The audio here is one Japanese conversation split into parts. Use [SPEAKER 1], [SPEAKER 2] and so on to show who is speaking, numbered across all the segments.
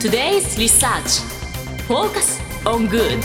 [SPEAKER 1] Today's Research. Focus on Good.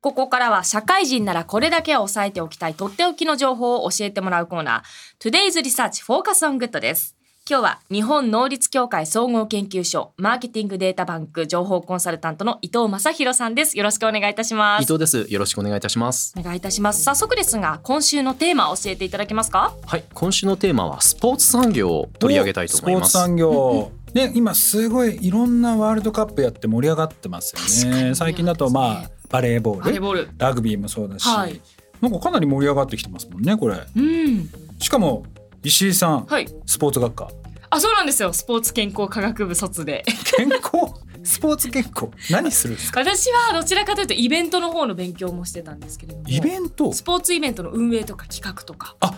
[SPEAKER 1] ここからは社会人ならこれだけは押さえておきたいとっておきの情報を教えてもらうコーナー。Today's Research Focus on Good です。今日は日本能率協会総合研究所マーケティングデータバンク情報コンサルタントの伊藤正弘さんです。よろしくお願いいたします。
[SPEAKER 2] 伊藤です。よろしくお願いいたします。
[SPEAKER 1] お願いいたします。早速ですが今週のテーマを教えていただけますか？
[SPEAKER 2] はい。今週のテーマはスポーツ産業を取り上げたいと思います。
[SPEAKER 3] スポーツ産業、ね、今すごいいろんなワールドカップやって盛り上がってますよね。最近だとまあバレーボール。ラグビーもそうだし、
[SPEAKER 1] はい。
[SPEAKER 3] なんかかなり盛り上がってきてますもんねこれ。
[SPEAKER 1] うん。
[SPEAKER 3] しかも石井さん、
[SPEAKER 1] はい。
[SPEAKER 3] スポーツ学科。
[SPEAKER 1] あそうなんですよ。スポーツ健康科学部卒で。
[SPEAKER 3] 健康？スポーツ健康？何するんですか？
[SPEAKER 1] 私はどちらかというとイベントの方の勉強もしてたんですけれども。
[SPEAKER 3] イベント？
[SPEAKER 1] スポーツイベントの運営とか企画とか。
[SPEAKER 3] あ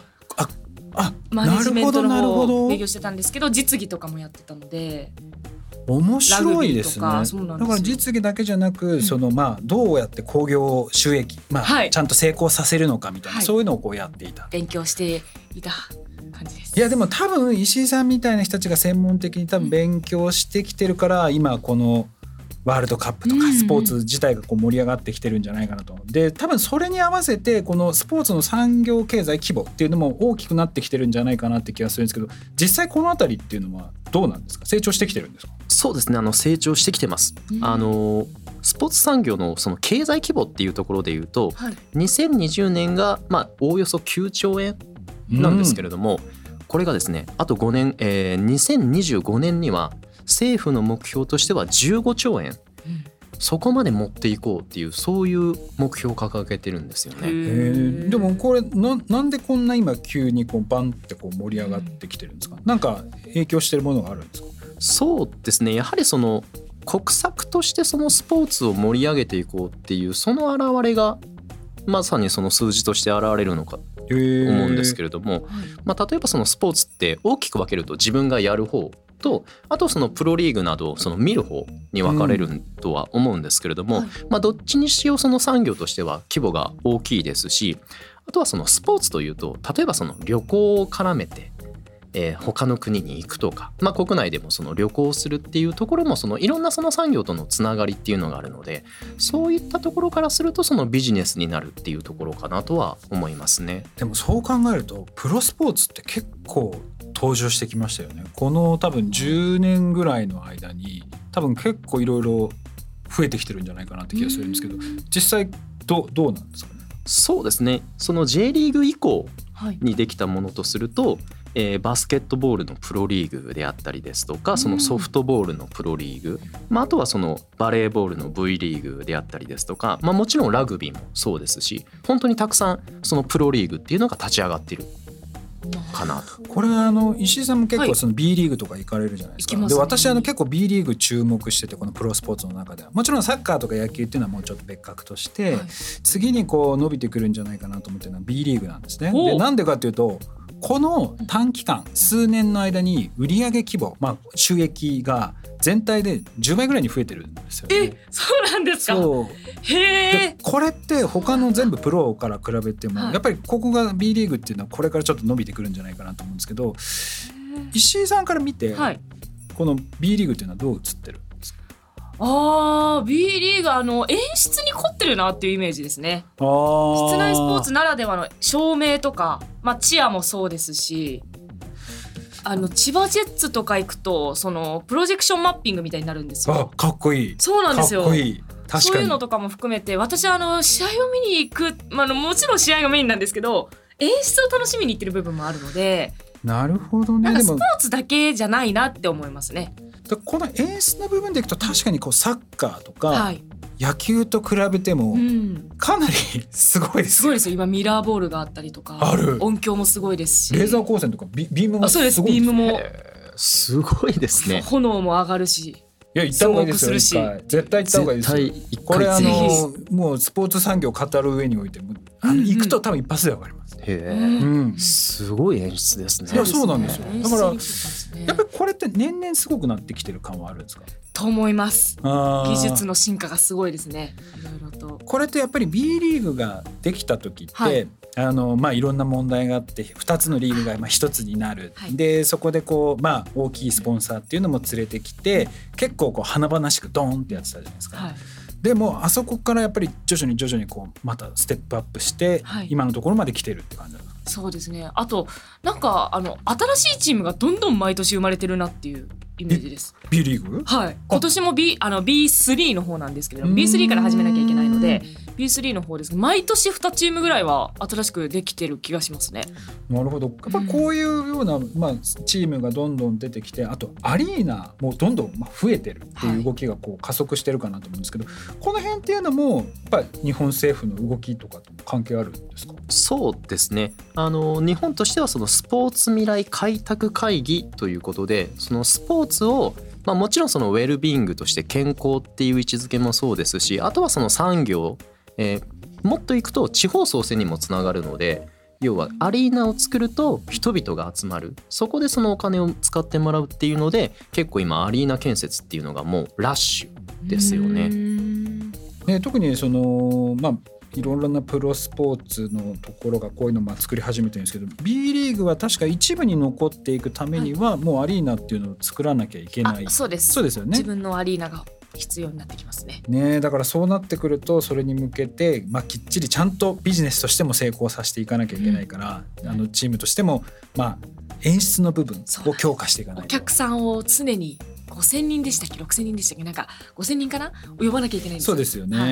[SPEAKER 1] マネジメントの
[SPEAKER 3] なるほどなるほ
[SPEAKER 1] 方を
[SPEAKER 3] ど
[SPEAKER 1] 勉強してたんですけど実技とかもやってたので。
[SPEAKER 3] 面白いですね。だから実技だけじゃなく、そのまあどうやって興行収益まあ、
[SPEAKER 1] はい。
[SPEAKER 3] ちゃんと成功させるのかみたいな、
[SPEAKER 1] はい。
[SPEAKER 3] そういうのをこうやっていた。
[SPEAKER 1] 勉強していた感じです。
[SPEAKER 3] いやでも多分石井さんみたいな人たちが専門的に多分勉強してきてるから今このワールドカップとか
[SPEAKER 1] うん。うん
[SPEAKER 3] スポーツ自体がこう盛り上がってきてるんじゃないかなと。で多分それに合わせてこのスポーツの産業経済規模っていうのも大きくなってきてるんじゃないかなって気がするんですけど実際この辺りっていうのはどうなんですか？成長してきてるんですか？
[SPEAKER 2] そうですね。あの成長してきてます、
[SPEAKER 1] うん。
[SPEAKER 2] あのスポーツ産業のその経済規模っていうところで言うと
[SPEAKER 1] はい。
[SPEAKER 2] 2020年がまあおおよそ9兆円なんですけれども、これがですねあと5年、えー2025年には政府の目標としては15兆円。
[SPEAKER 1] うん
[SPEAKER 2] そこまで持っていこうっていうそういう目標を掲げてるんですよね。
[SPEAKER 3] えー。でもこれななんでこんな今急にこうバンってこう盛り上がってきてるんですか、なんか影響してるものがあるんですか？
[SPEAKER 2] そうですね。やはりその国策としてそのスポーツを盛り上げていこうっていうその表れがまさにその数字として現れるのかと思うんですけ
[SPEAKER 3] れ
[SPEAKER 2] れども、まあ、例えばそのスポーツって大きく分けると自分がやる方とあとそのプロリーグなどその見る方に分かれるとは思うんですけれども、
[SPEAKER 1] はい
[SPEAKER 2] まあ、どっちにしようその産業としては規模が大きいですしあとはそのスポーツというと例えばその旅行を絡めて、えー他の国に行くとか、まあ、国内でもその旅行をするっていうところもそのいろんなその産業とのつながりっていうのがあるのでそういったところからするとそのビジネスになるっていうところかなとは思いますね。
[SPEAKER 3] でもそう考えるとプロスポーツって結構登場してきましたよね。この多分10年ぐらいの間に多分結構いろいろ増えてきてるんじゃないかなって気がするんですけど実際どうどうなんですかね？
[SPEAKER 2] そうですね。その J リーグ以降
[SPEAKER 1] はい。
[SPEAKER 2] にできたものとすると、えーバスケットボールのプロリーグであったりですとかそのソフトボールのプロリーグ、まあ、あとはそのバレーボールの V リーグであったりですとか、まあ、もちろんラグビーもそうですし本当にたくさんそのプロリーグっていうのが立ち上がっているかなと。
[SPEAKER 3] これあの石井さんも結
[SPEAKER 1] はい。
[SPEAKER 3] 構その B リーグとか行かれるじゃないですか、
[SPEAKER 1] 行きます。ね
[SPEAKER 3] で私あの結構 B リーグ注目しててこのプロスポーツの中では。もちろんサッカーとか野球っていうのはもうちょっと別格として、
[SPEAKER 1] はい。
[SPEAKER 3] 次にこう伸びてくるんじゃないかなと思ってるのは B リーグなんですね。でなんでかっていうとこの短期間数年の間に売上規模、まあ、収益が全体で10倍ぐらいに増えてるんですよね。
[SPEAKER 1] えそうなんですか？へ
[SPEAKER 3] で
[SPEAKER 1] え
[SPEAKER 3] これって他の全部プロから比べても、
[SPEAKER 1] はい。
[SPEAKER 3] やっぱりここが B リーグっていうのはこれからちょっと伸びてくるんじゃないかなと思うんですけど石井さんから見て、
[SPEAKER 1] はい。
[SPEAKER 3] この B リーグっていうのはどう映ってる？
[SPEAKER 1] あー B リーグあの演出に凝ってるなっていうイメージですね。室内スポーツならではの照明とか、まあ、チアもそうですしあの千葉ジェッツとか行くとそのプロジェクションマッピングみたいになるんです
[SPEAKER 3] あ
[SPEAKER 1] よ。
[SPEAKER 3] かっこいい。
[SPEAKER 1] そうなんですよ。
[SPEAKER 3] かっこいい。確
[SPEAKER 1] そういうのとかも含めて私あの試合を見に行く、まあもちろん試合がメインなんですけど演出を楽しみに行ってる部分もあるので
[SPEAKER 3] なるほど
[SPEAKER 1] なんかスポーツだけじゃないなって思いますね。
[SPEAKER 3] だこの演出の部分でいくと確かにこうサッカーとか
[SPEAKER 1] はい、
[SPEAKER 3] 野球と比べても
[SPEAKER 1] うん、
[SPEAKER 3] かなり すごいですよ。
[SPEAKER 1] すごいですよ。今ミラーボールがあったりとか。
[SPEAKER 3] ある。
[SPEAKER 1] 音響もすごいですし。
[SPEAKER 3] レーザー光線とかビビームも
[SPEAKER 1] あそうです。
[SPEAKER 3] すごい
[SPEAKER 1] ビームも。
[SPEAKER 2] えーすごいですね。
[SPEAKER 1] 炎も上がるし。
[SPEAKER 3] いや行った方がいいですよ。一回。絶対行った方がいいですこれあのもうスポーツ産業を語る上においてもあの
[SPEAKER 1] うんうん。
[SPEAKER 3] 行くと多分一発でわかります、
[SPEAKER 2] へえ。
[SPEAKER 3] うん。
[SPEAKER 2] すごい演出ですね。
[SPEAKER 3] いやそうなんですよ。だから
[SPEAKER 1] ね。
[SPEAKER 3] やっぱりこれって年々すごくなってきてる感はあるんですか？
[SPEAKER 1] と思います。技術の進化がすごいですね。いろいろと。
[SPEAKER 3] これってやっぱり B リーグができた時って、
[SPEAKER 1] はい。
[SPEAKER 3] あのまあいろんな問題があって2つのリーグがまあ1つになる、
[SPEAKER 1] はい。
[SPEAKER 3] でそこでこうまあ大きいスポンサーっていうのも連れてきて結構こう華々しくドーンってやってたじゃないですか。
[SPEAKER 1] はい。
[SPEAKER 3] でもあそこからやっぱり徐々に徐々にこうまたステップアップして、
[SPEAKER 1] はい。
[SPEAKER 3] 今のところまで来てるって感じなんです
[SPEAKER 1] そうですね。あとなんかあの新しいチームがどんどん毎年生まれてるなっていうイメージです。
[SPEAKER 3] B リーグ？
[SPEAKER 1] はい。今年も B あの B3 の方なんですけれども
[SPEAKER 3] うーん。
[SPEAKER 1] B3 から始めなきゃいけないので B3 の方です。毎年2チームぐらいは新しくできてる気がしますね。
[SPEAKER 3] なるほど。やっぱりこういうような、まあ、チームがどんどん出てきてあとアリーナもどんどんまあ増えてるっていう動きがこう加速してるかなと思うんですけど、この辺っていうのもやっぱり日本政府の動きとかとも関係あるんですか？
[SPEAKER 2] そうですね。あの日本としてはそのスポーツ未来開拓会議ということでそのスポーツをまあ、もちろんそのウェルビーイングとして健康っていう位置づけもそうですしあとはその産業、えーもっといくと地方創生にもつながるので要はアリーナを作ると人々が集まる。そこでそのお金を使ってもらうっていうので結構今アリーナ建設っていうのがもうラッシュですよね。
[SPEAKER 3] ね、特にそのまあいろいろなプロスポーツのところがこういうのをまあ作り始めてるんですけど B リーグは確か一部に残っていくためにはもうアリーナっていうのを作らなきゃいけない、
[SPEAKER 1] あそうです。
[SPEAKER 3] そうですよね。
[SPEAKER 1] 自分のアリーナが必要になってきますね。
[SPEAKER 3] ねだからそうなってくるとそれに向けて、まあ、きっちりちゃんとビジネスとしても成功させていかなきゃいけないから、あのチームとしても、まあ、演出の部分を強化していかないと。
[SPEAKER 1] お客さんを常に5000人でしたっけ？6000人でしたっけ？なんか5000人かな？呼ばなきゃいけないんです
[SPEAKER 3] そうですよね、
[SPEAKER 1] は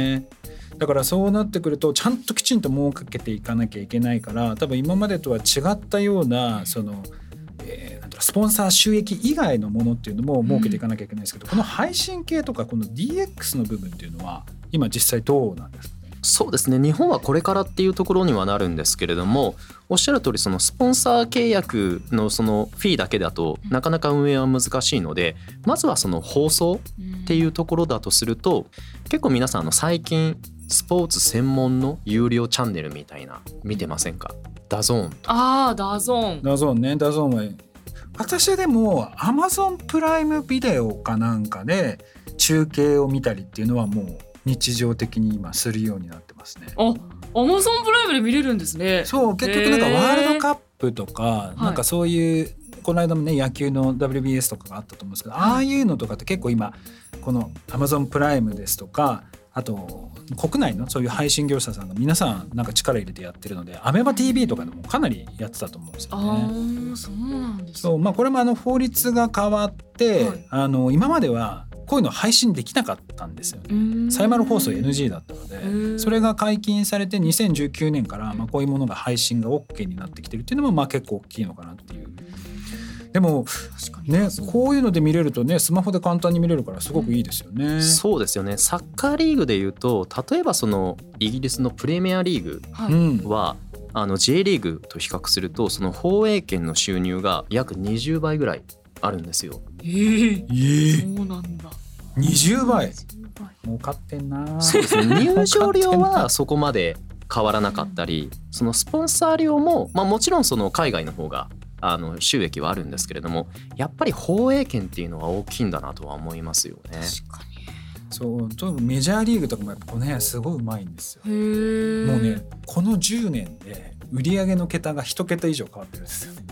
[SPEAKER 1] い。
[SPEAKER 3] だからそうなってくるとちゃんときちんと儲けていかなきゃいけないから多分今までとは違ったようなその、えーなんスポンサー収益以外のものっていうのも設けていかなきゃいけないんですけど、この配信系とかこの DX の部分っていうのは今実際どうなんですか？ね
[SPEAKER 2] そうですね。日本はこれからっていうところにはなるんですけれどもおっしゃる通りそのスポンサー契約のそのフィーだけだとなかなか運営は難しいのでまずはその放送っていうところだとすると結構皆さんあの最近スポーツ専門の有料チャンネルみたいな見てませんか？ DAZN と
[SPEAKER 1] ああダゾーン。
[SPEAKER 3] DAZN ね。 DAZN は私でも Amazon Prime Video かなんかで中継を見たりっていうのはもう日常的に今するようになってますね。
[SPEAKER 1] あアマゾンプライムで見れるんですね。
[SPEAKER 3] そう結局なんかワールドカップとか、
[SPEAKER 1] い。
[SPEAKER 3] なんかそういうこの間もね野球の WBS とかがあったと思うんですけど、ああいうのとかって結構今この Amazon プライムですとかあと国内のそういう配信業者さんが皆さんなんか力入れてやってるので ABEMATV とかでもかなりやってたと思うんですよ
[SPEAKER 1] あ
[SPEAKER 3] ね。
[SPEAKER 1] あそうなんです
[SPEAKER 3] そうまあこれもあの法律が変わって、
[SPEAKER 1] はい
[SPEAKER 3] あの今まではこういうの配信できなかったんですよね。サイマル放送 NG だったの
[SPEAKER 1] ん
[SPEAKER 3] でそれが解禁されて2019年からまあこういうものが配信が OK になってきてるっていうのもまあ結構大きいのかなっていう。でも
[SPEAKER 1] 確かに
[SPEAKER 3] ねこういうので見れるとねスマホで簡単に見れるからすごくいいですよね。
[SPEAKER 2] そうですよね。サッカーリーグでいうと例えばそのイギリスのプレミアリーグ
[SPEAKER 1] はい。
[SPEAKER 3] うん、
[SPEAKER 2] はあの J リーグと比較するとその放映権の収入が約20倍ぐらいあるんですよ。
[SPEAKER 1] ええ
[SPEAKER 3] ええ
[SPEAKER 1] そうなんだ。
[SPEAKER 3] 20倍。
[SPEAKER 1] 20倍。
[SPEAKER 3] 儲かってんな。
[SPEAKER 2] そうですね。入場料はそこまで変わらなかったりそのスポンサー料も、まあ、もちろんその海外の方があの収益はあるんですけれどもやっぱり放映権っていうのは大きいんだなとは思いますよね。
[SPEAKER 1] 確か
[SPEAKER 3] そうとにかくメジャーリーグとかもやっぱこの辺すごいうまいんですよ。もうねこの10年で売り上げの桁が一桁以上変わってるんですよね。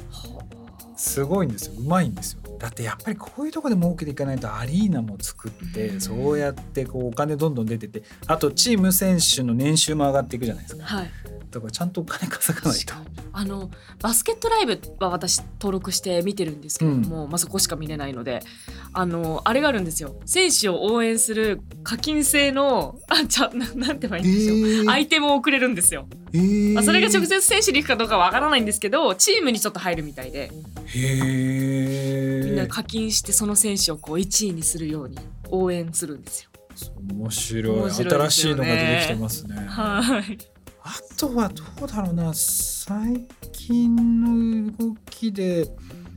[SPEAKER 3] すごいんですようまいんですよだってやっぱりこういうとこで儲けていかないとアリーナも作って
[SPEAKER 1] うん。
[SPEAKER 3] そうやってこうお金どんどん出ててあとチーム選手の年収も上がっていくじゃないですか。
[SPEAKER 1] はい。
[SPEAKER 3] だからちゃんとお金稼がないと。
[SPEAKER 1] あのバスケットライブは私登録して見てるんですけれども、まあそこしか見れないのであのあれがあるんですよ。選手を応援する課金制のあちゃななんて言えばいいんでしょう、アイテムを送れるんですよ、
[SPEAKER 3] えー。
[SPEAKER 1] まあそれが直接選手に行くかどうかわからないんですけどチームにちょっと入るみたいで。
[SPEAKER 3] へ
[SPEAKER 1] みんな
[SPEAKER 3] え
[SPEAKER 1] 課金してその選手をこう1位にするように応援するんですよ。
[SPEAKER 3] 面白い。
[SPEAKER 1] 面白いね。
[SPEAKER 3] 新しいのが出てきてますね。
[SPEAKER 1] はい。
[SPEAKER 3] あとはどうだろうな。最近の動きで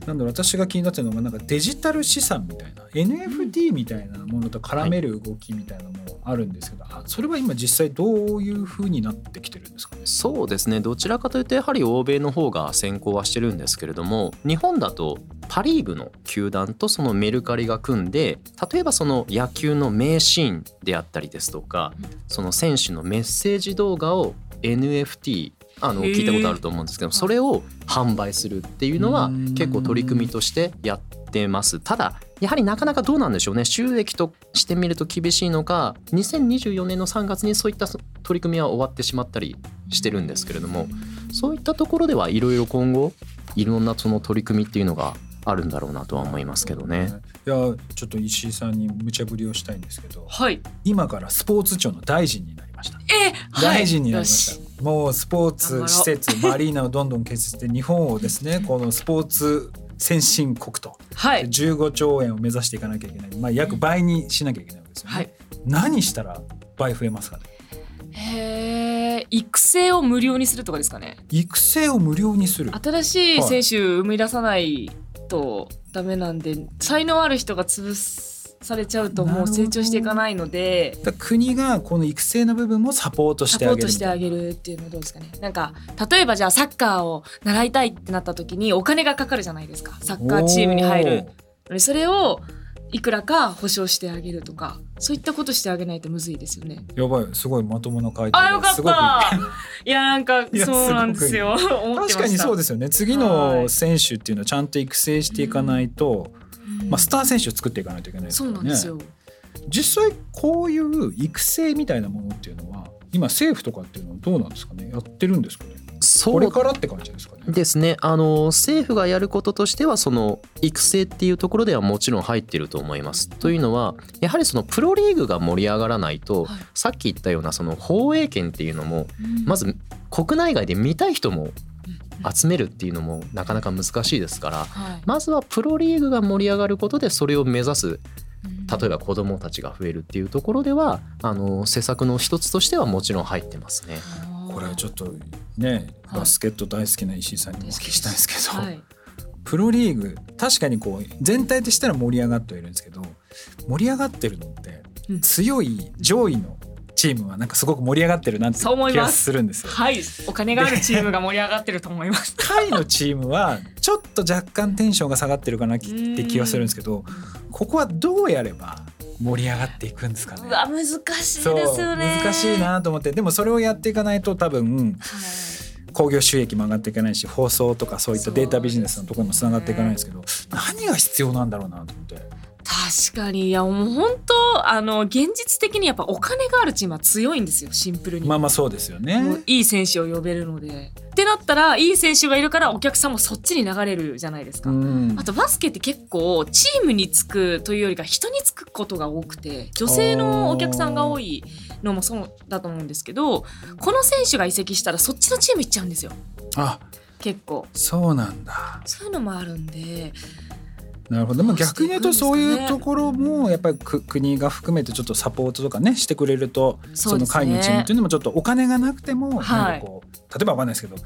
[SPEAKER 3] なんだろう私が気になってるのがなんかデジタル資産みたいな NFT みたいなものと絡める動きみたいなのもあるんですけど、あそれは今実際どういう風になってきてるんですか？ね
[SPEAKER 2] そうですね。どちらかというとやはり欧米の方が先行はしてるんですけれども日本だとパ・リーグの球団とそのメルカリが組んで例えばその野球の名シーンであったりですとかその選手のメッセージ動画を NFT あの聞いたことあると思うんですけどそれを販売するっていうのは
[SPEAKER 3] うん。
[SPEAKER 2] 結構取り組みとしてやってます。ただやはりなかなかどうなんでしょうね。収益としてみると厳しいのか2024年の3月にそういった取り組みは終わってしまったりしてるんですけれどもそういったところではいろいろ今後いろんなその取り組みっていうのがあるんだろうなとは思いますけどね。
[SPEAKER 3] いやちょっと石井さんに無茶ぶりをしたいんですけど
[SPEAKER 1] はい。
[SPEAKER 3] 今からスポーツ庁の大臣になりました。
[SPEAKER 1] えはい。
[SPEAKER 3] 大臣になりま
[SPEAKER 1] よ
[SPEAKER 3] し。た、もうスポーツ施設マリーナをどんどん建設して日本をですねこのスポーツ先進国と。
[SPEAKER 1] はい。
[SPEAKER 3] 15兆円を目指していかなきゃいけない、まあ、約倍にしなきゃいけないわけですよね、
[SPEAKER 1] はい。
[SPEAKER 3] 何したら倍増えますかね？
[SPEAKER 1] へえ育成を無料にするとかですかね？
[SPEAKER 3] 育成を無料にする。
[SPEAKER 1] 新しい選手生み出さないとダメなんで才能ある人が潰されちゃうともう成長していかないので。
[SPEAKER 3] 国がこの育成の部分もサポートしてあげる。
[SPEAKER 1] トしてあげるっていうのはどうですかね。なんか例えばじゃあサッカーを習いたいってなった時にお金がかかるじゃないですか。サッカーチームに入る。でそれをいくらか保証してあげるとかそういったことしてあげないとむずいですよね。
[SPEAKER 3] やばいすごいまともな回答
[SPEAKER 1] あよかった。いやなんか
[SPEAKER 3] や
[SPEAKER 1] そうなんですよ。
[SPEAKER 3] 確かにそうですよね。次の選手っていうのはちゃんと育成していかないと、
[SPEAKER 1] うん
[SPEAKER 3] まあ、スター選手を作っていかないといけないです
[SPEAKER 1] そ
[SPEAKER 3] からね。
[SPEAKER 1] うなんですよ。
[SPEAKER 3] 実際こういう育成みたいなものっていうのは今政府とかっていうのはどうなんですかね？やってるんですかね？これからって感じですかね？
[SPEAKER 2] ですね。あの政府がやることとしてはその育成っていうところではもちろん入ってると思います。というのはやはりそのプロリーグが盛り上がらないと、
[SPEAKER 1] はい。
[SPEAKER 2] さっき言ったようなその放映権っていうのも
[SPEAKER 1] うん。
[SPEAKER 2] まず国内外で見たい人も集めるっていうのもなかなか難しいですから
[SPEAKER 1] はい。
[SPEAKER 2] まずはプロリーグが盛り上がることでそれを目指す
[SPEAKER 1] うん。
[SPEAKER 2] 例えば子どもたちが増えるっていうところではあの施策の一つとしてはもちろん入ってますね。
[SPEAKER 3] これはちょっとね
[SPEAKER 1] はい。
[SPEAKER 3] バスケット大好きな石井さんにもお聞きしたいんですけど、
[SPEAKER 1] はい。
[SPEAKER 3] プロリーグ確かにこう全体としたら盛り上がってはいるんですけど盛り上がってるのって
[SPEAKER 1] うん。
[SPEAKER 3] 強い上位のチームはなんかすごく盛り上がってるなって気が
[SPEAKER 1] ます
[SPEAKER 3] するんですよ。
[SPEAKER 1] はいお金があるチームが盛り上がってると思います。
[SPEAKER 3] 下位のチームはちょっと若干テンションが下がってるかなって気がするんですけどここはどうやれば盛り上がっていくんですかね
[SPEAKER 1] うわ難しいですよね。
[SPEAKER 3] 難しいなと思ってでもそれをやっていかないと多分
[SPEAKER 1] はい。
[SPEAKER 3] 興行収益も上がっていかないし放送とかそういったデータビジネスのところにもつながっていかないんですけど何が必要なんだろうなと思って
[SPEAKER 1] 確かにいやもう本当あの現実的にやっぱお金があるチームは強いんですよシンプルに。
[SPEAKER 3] まあまあそうですよね。
[SPEAKER 1] いい選手を呼べるので。ってなったらいい選手がいるからお客さんもそっちに流れるじゃないですか。
[SPEAKER 3] うん
[SPEAKER 1] あとバスケって結構チームにつくというよりか人につくことが多くて女性のお客さんが多いのもそうだと思うんですけどこの選手が移籍したらそっちのチーム行っちゃうんですよ
[SPEAKER 3] あ
[SPEAKER 1] 結構
[SPEAKER 3] そうなんだ。
[SPEAKER 1] そういうのもあるんで
[SPEAKER 3] なるほど。でも逆に言うとそういうところもやっぱりく国が含めてちょっとサポートとかねしてくれると
[SPEAKER 1] そ
[SPEAKER 3] の会のチームっていうのもちょっとお金がなくても
[SPEAKER 1] はい
[SPEAKER 3] なんかこう例えばわかんないですけど。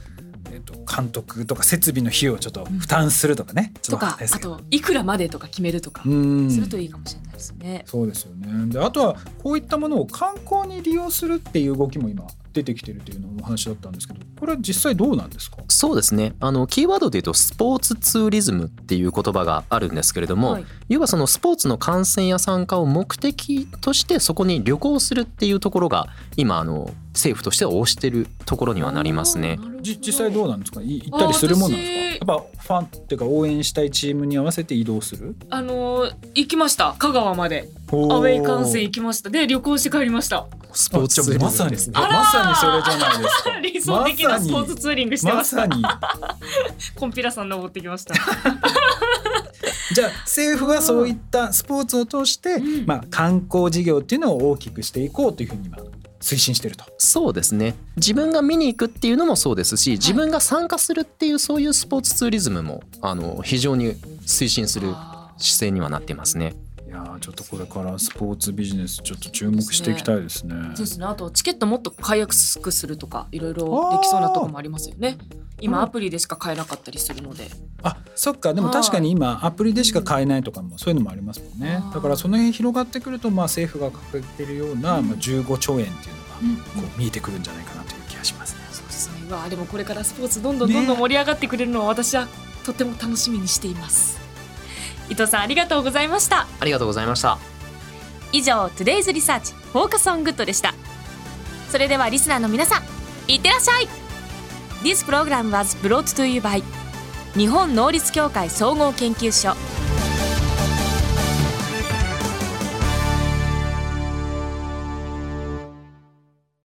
[SPEAKER 3] えっと監督とか設備の費用をちょっと負担するとかね、ちょっわん
[SPEAKER 1] とかあといくらまでとか決めるとか。
[SPEAKER 3] うん。
[SPEAKER 1] するといいかもしれないですね。
[SPEAKER 3] そうですよね。であとはこういったものを観光に利用するっていう動きも今出てきてるというのお話だったんですけどこれは実際どうなんですか？
[SPEAKER 2] そうですね。あのキーワードで言うとスポーツツーリズムっていう言葉があるんですけれども、
[SPEAKER 1] はい。
[SPEAKER 2] 要はそのスポーツの観戦や参加を目的としてそこに旅行するっていうところが今あの政府としては推してるところにはなりますね。
[SPEAKER 3] 実際どうなんですか？い行ったりするもんなんですか？やっぱファンっていうか応援したいチームに合わせて移動する？
[SPEAKER 1] あのー行きました。香川まで。アウェイ観戦行きました。で旅行して帰りました。
[SPEAKER 2] スポーツツーリ
[SPEAKER 3] まさに
[SPEAKER 2] ですね。
[SPEAKER 3] まさにそれじゃないですか。
[SPEAKER 1] 理想的なスポーツツーリングしてました、
[SPEAKER 3] まさに。
[SPEAKER 1] コンピラさん登ってきました。
[SPEAKER 3] じゃあ政府はそういったスポーツを通して、
[SPEAKER 1] うん。
[SPEAKER 3] まあ、観光事業っていうのを大きくしていこうというふうに今推進してると。
[SPEAKER 2] そうですね自分が見に行くっていうのもそうですし自分が参加するっていうそういうスポーツツーリズムもあの非常に推進する姿勢にはなってますね。
[SPEAKER 3] いやーちょっとこれからスポーツビジネスちょっと注目していきたいですね。
[SPEAKER 1] そうですね。あとチケットもっと買いやすくするとかいろいろできそうなとこもありますよね。今
[SPEAKER 3] うん。
[SPEAKER 1] アプリでしか買えなかったりするので。
[SPEAKER 3] あそっか。でも確かに今アプリでしか買えないとかもそういうのもありますもんね。だからその辺広がってくるとまあ政府が掲げてるような、まあ、15兆円っていうのがこう見えてくるんじゃないかなという気がしますね。
[SPEAKER 1] そうですね。うわでもこれからスポーツどんどんどんどん盛り上がってくれるのを私はとても楽しみにしています伊藤さんありがとうございました。
[SPEAKER 2] ありがとうございました。
[SPEAKER 1] 以上 Today's Research フォーカスオングッドでした。それではリスナーの皆さんいってらっしゃい。This program was brought to you by 日本能率協会総合研究所